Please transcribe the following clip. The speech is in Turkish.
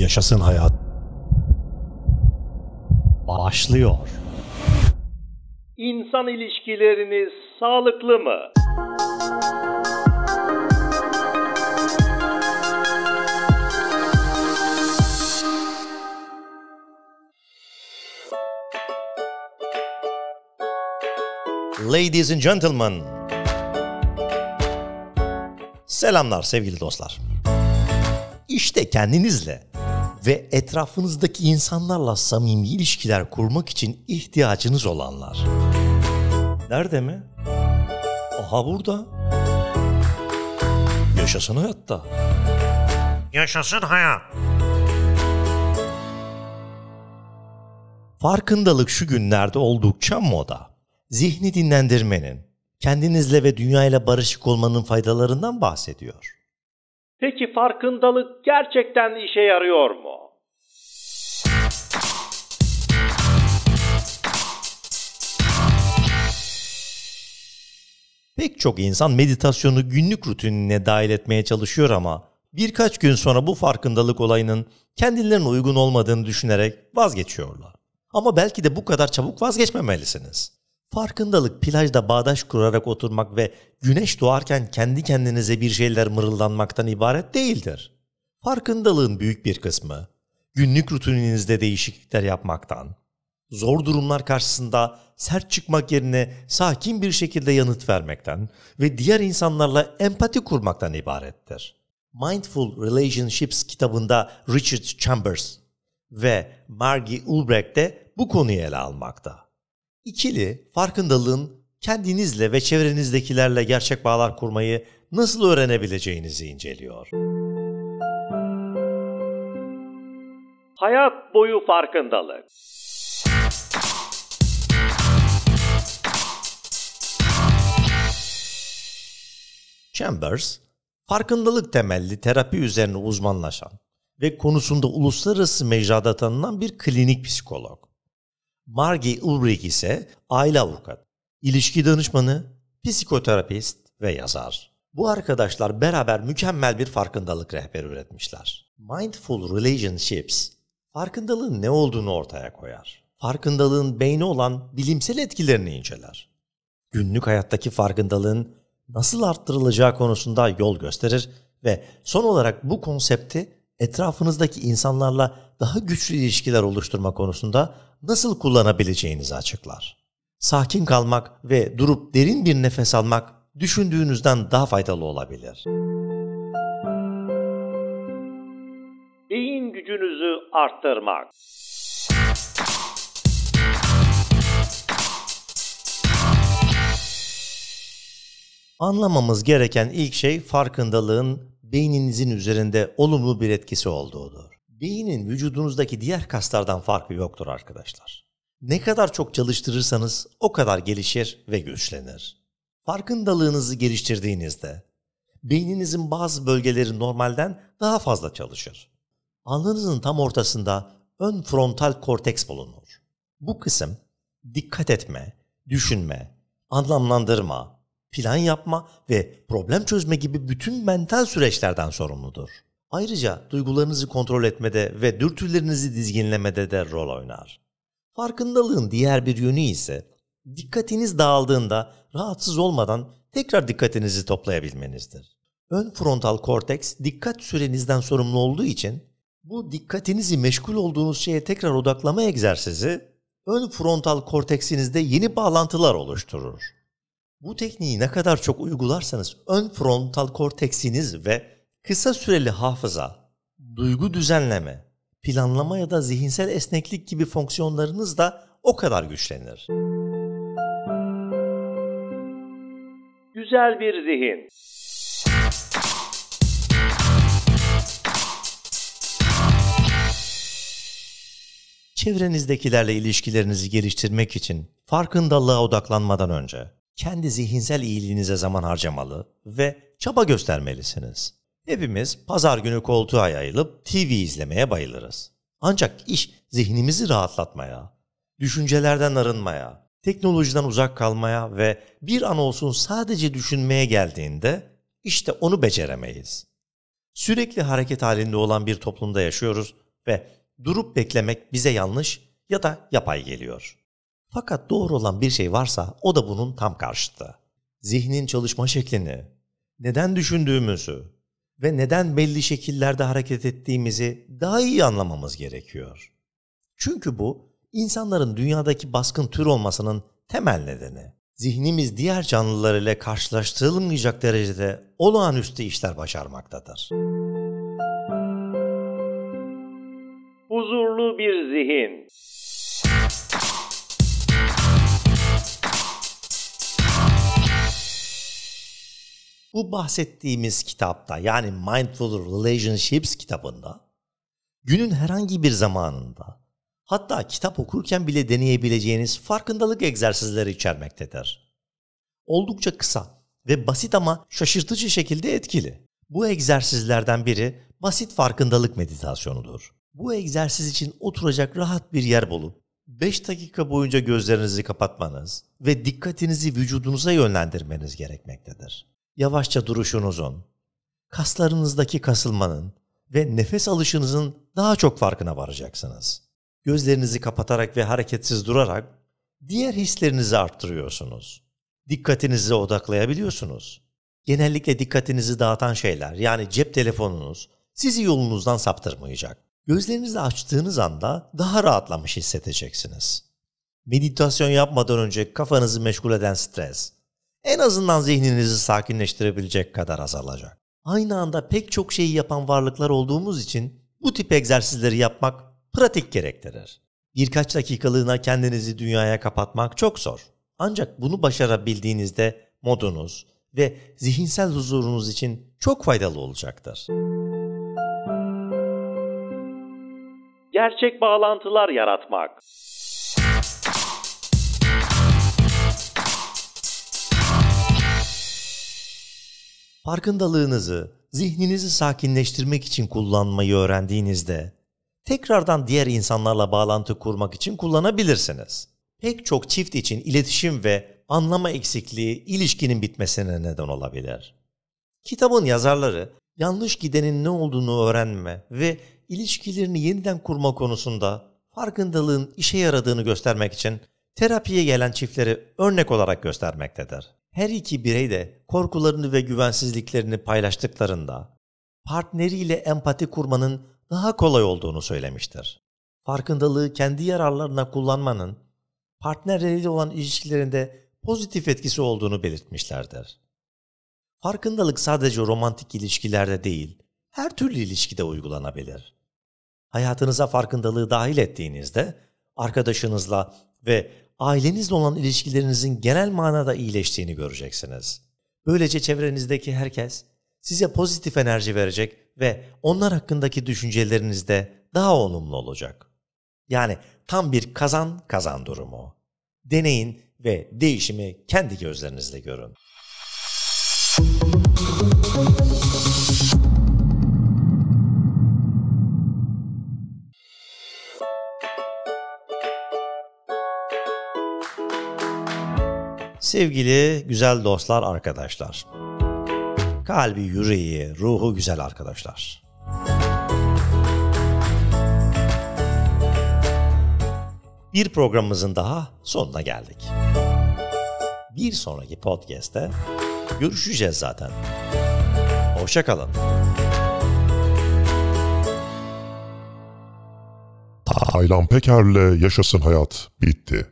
Yaşasın hayat. Başlıyor. İnsan ilişkileriniz sağlıklı mı? Ladies and gentlemen. Selamlar sevgili dostlar. İşte kendinizle ve etrafınızdaki insanlarla samimi ilişkiler kurmak için ihtiyacınız olanlar. Nerede mi? Aha burada. Yaşasın hayatta. Yaşasın hayat. Farkındalık şu günlerde oldukça moda. Zihni dinlendirmenin, kendinizle ve dünyayla barışık olmanın faydalarından bahsediyor. Peki farkındalık gerçekten işe yarıyor mu? Pek çok insan meditasyonu günlük rutinine dahil etmeye çalışıyor ama birkaç gün sonra bu farkındalık olayının kendilerine uygun olmadığını düşünerek vazgeçiyorlar. Ama belki de bu kadar çabuk vazgeçmemelisiniz. Farkındalık plajda bağdaş kurarak oturmak ve güneş doğarken kendi kendinize bir şeyler mırıldanmaktan ibaret değildir. Farkındalığın büyük bir kısmı günlük rutininizde değişiklikler yapmaktan, zor durumlar karşısında sert çıkmak yerine sakin bir şekilde yanıt vermekten ve diğer insanlarla empati kurmaktan ibarettir. Mindful Relationships kitabında Richard Chambers ve Margie Ulbrecht de bu konuyu ele almakta. İkili farkındalığın kendinizle ve çevrenizdekilerle gerçek bağlar kurmayı nasıl öğrenebileceğinizi inceliyor. Hayat boyu farkındalık. Chambers, farkındalık temelli terapi üzerine uzmanlaşan ve konusunda uluslararası mecrada tanınan bir klinik psikolog. Margie Ulrich ise aile avukat, ilişki danışmanı, psikoterapist ve yazar. Bu arkadaşlar beraber mükemmel bir farkındalık rehberi üretmişler. Mindful Relationships, farkındalığın ne olduğunu ortaya koyar. Farkındalığın beyni olan bilimsel etkilerini inceler. Günlük hayattaki farkındalığın nasıl arttırılacağı konusunda yol gösterir ve son olarak bu konsepti etrafınızdaki insanlarla daha güçlü ilişkiler oluşturma konusunda nasıl kullanabileceğinizi açıklar. Sakin kalmak ve durup derin bir nefes almak düşündüğünüzden daha faydalı olabilir. Beyin gücünüzü arttırmak. Anlamamız gereken ilk şey farkındalığın beyninizin üzerinde olumlu bir etkisi olduğudur. Beynin vücudunuzdaki diğer kaslardan farkı yoktur arkadaşlar. Ne kadar çok çalıştırırsanız o kadar gelişir ve güçlenir. Farkındalığınızı geliştirdiğinizde beyninizin bazı bölgeleri normalden daha fazla çalışır. Alnınızın tam ortasında ön frontal korteks bulunur. Bu kısım dikkat etme, düşünme, anlamlandırma, plan yapma ve problem çözme gibi bütün mental süreçlerden sorumludur. Ayrıca duygularınızı kontrol etmede ve dürtülerinizi dizginlemede de rol oynar. Farkındalığın diğer bir yönü ise dikkatiniz dağıldığında rahatsız olmadan tekrar dikkatinizi toplayabilmenizdir. Ön frontal korteks dikkat sürenizden sorumlu olduğu için bu dikkatinizi meşgul olduğunuz şeye tekrar odaklama egzersizi ön frontal korteksinizde yeni bağlantılar oluşturur. Bu tekniği ne kadar çok uygularsanız ön frontal korteksiniz ve kısa süreli hafıza, duygu düzenleme, planlama ya da zihinsel esneklik gibi fonksiyonlarınız da o kadar güçlenir. Güzel bir zihin. Çevrenizdekilerle ilişkilerinizi geliştirmek için farkındalığa odaklanmadan önce kendi zihinsel iyiliğinize zaman harcamalı ve çaba göstermelisiniz. Hepimiz pazar günü koltuğa yayılıp TV izlemeye bayılırız. Ancak iş zihnimizi rahatlatmaya, düşüncelerden arınmaya, teknolojiden uzak kalmaya ve bir an olsun sadece düşünmeye geldiğinde işte onu beceremeyiz. Sürekli hareket halinde olan bir toplumda yaşıyoruz ve durup beklemek bize yanlış ya da yapay geliyor. Fakat doğru olan bir şey varsa o da bunun tam karşıtı. Zihnin çalışma şeklini, neden düşündüğümüzü ve neden belli şekillerde hareket ettiğimizi daha iyi anlamamız gerekiyor. Çünkü bu insanların dünyadaki baskın tür olmasının temel nedeni. Zihnimiz diğer canlılar ile karşılaştırılmayacak derecede olağanüstü işler başarmaktadır. Huzurlu bir zihin. Bu bahsettiğimiz kitapta yani Mindful Relationships kitabında günün herhangi bir zamanında hatta kitap okurken bile deneyebileceğiniz farkındalık egzersizleri içermektedir. Oldukça kısa ve basit ama şaşırtıcı şekilde etkili. Bu egzersizlerden biri basit farkındalık meditasyonudur. Bu egzersiz için oturacak rahat bir yer bulup 5 dakika boyunca gözlerinizi kapatmanız ve dikkatinizi vücudunuza yönlendirmeniz gerekmektedir. Yavaşça duruşunuzun, kaslarınızdaki kasılmanın ve nefes alışınızın daha çok farkına varacaksınız. Gözlerinizi kapatarak ve hareketsiz durarak diğer hislerinizi arttırıyorsunuz. Dikkatinizi odaklayabiliyorsunuz. Genellikle dikkatinizi dağıtan şeyler yani cep telefonunuz sizi yolunuzdan saptırmayacak. Gözlerinizi açtığınız anda daha rahatlamış hissedeceksiniz. Meditasyon yapmadan önce kafanızı meşgul eden stres en azından zihninizi sakinleştirebilecek kadar azalacak. Aynı anda pek çok şeyi yapan varlıklar olduğumuz için bu tip egzersizleri yapmak pratik gerektirir. Birkaç dakikalığına kendinizi dünyaya kapatmak çok zor. Ancak bunu başarabildiğinizde modunuz ve zihinsel huzurunuz için çok faydalı olacaktır. Gerçek bağlantılar yaratmak. Farkındalığınızı, zihninizi sakinleştirmek için kullanmayı öğrendiğinizde tekrardan diğer insanlarla bağlantı kurmak için kullanabilirsiniz. Pek çok çift için iletişim ve anlama eksikliği ilişkinin bitmesine neden olabilir. Kitabın yazarları yanlış gidenin ne olduğunu öğrenme ve ilişkilerini yeniden kurma konusunda farkındalığın işe yaradığını göstermek için terapiye gelen çiftleri örnek olarak göstermektedir. Her iki birey de korkularını ve güvensizliklerini paylaştıklarında partneriyle empati kurmanın daha kolay olduğunu söylemiştir. Farkındalığı kendi yararlarına kullanmanın partnerleriyle olan ilişkilerinde pozitif etkisi olduğunu belirtmişlerdir. Farkındalık sadece romantik ilişkilerde değil, her türlü ilişkide uygulanabilir. Hayatınıza farkındalığı dahil ettiğinizde arkadaşınızla ve ailenizle olan ilişkilerinizin genel manada iyileştiğini göreceksiniz. Böylece çevrenizdeki herkes size pozitif enerji verecek ve onlar hakkındaki düşünceleriniz de daha olumlu olacak. Yani tam bir kazan kazan durumu. Deneyin ve değişimi kendi gözlerinizle görün. Sevgili güzel dostlar, arkadaşlar. Kalbi, yüreği, ruhu güzel arkadaşlar. Bir programımızın daha sonuna geldik. Bir sonraki podcast'te görüşeceğiz zaten. Hoşçakalın. Taylan Peker'le Yaşasın Hayat bitti.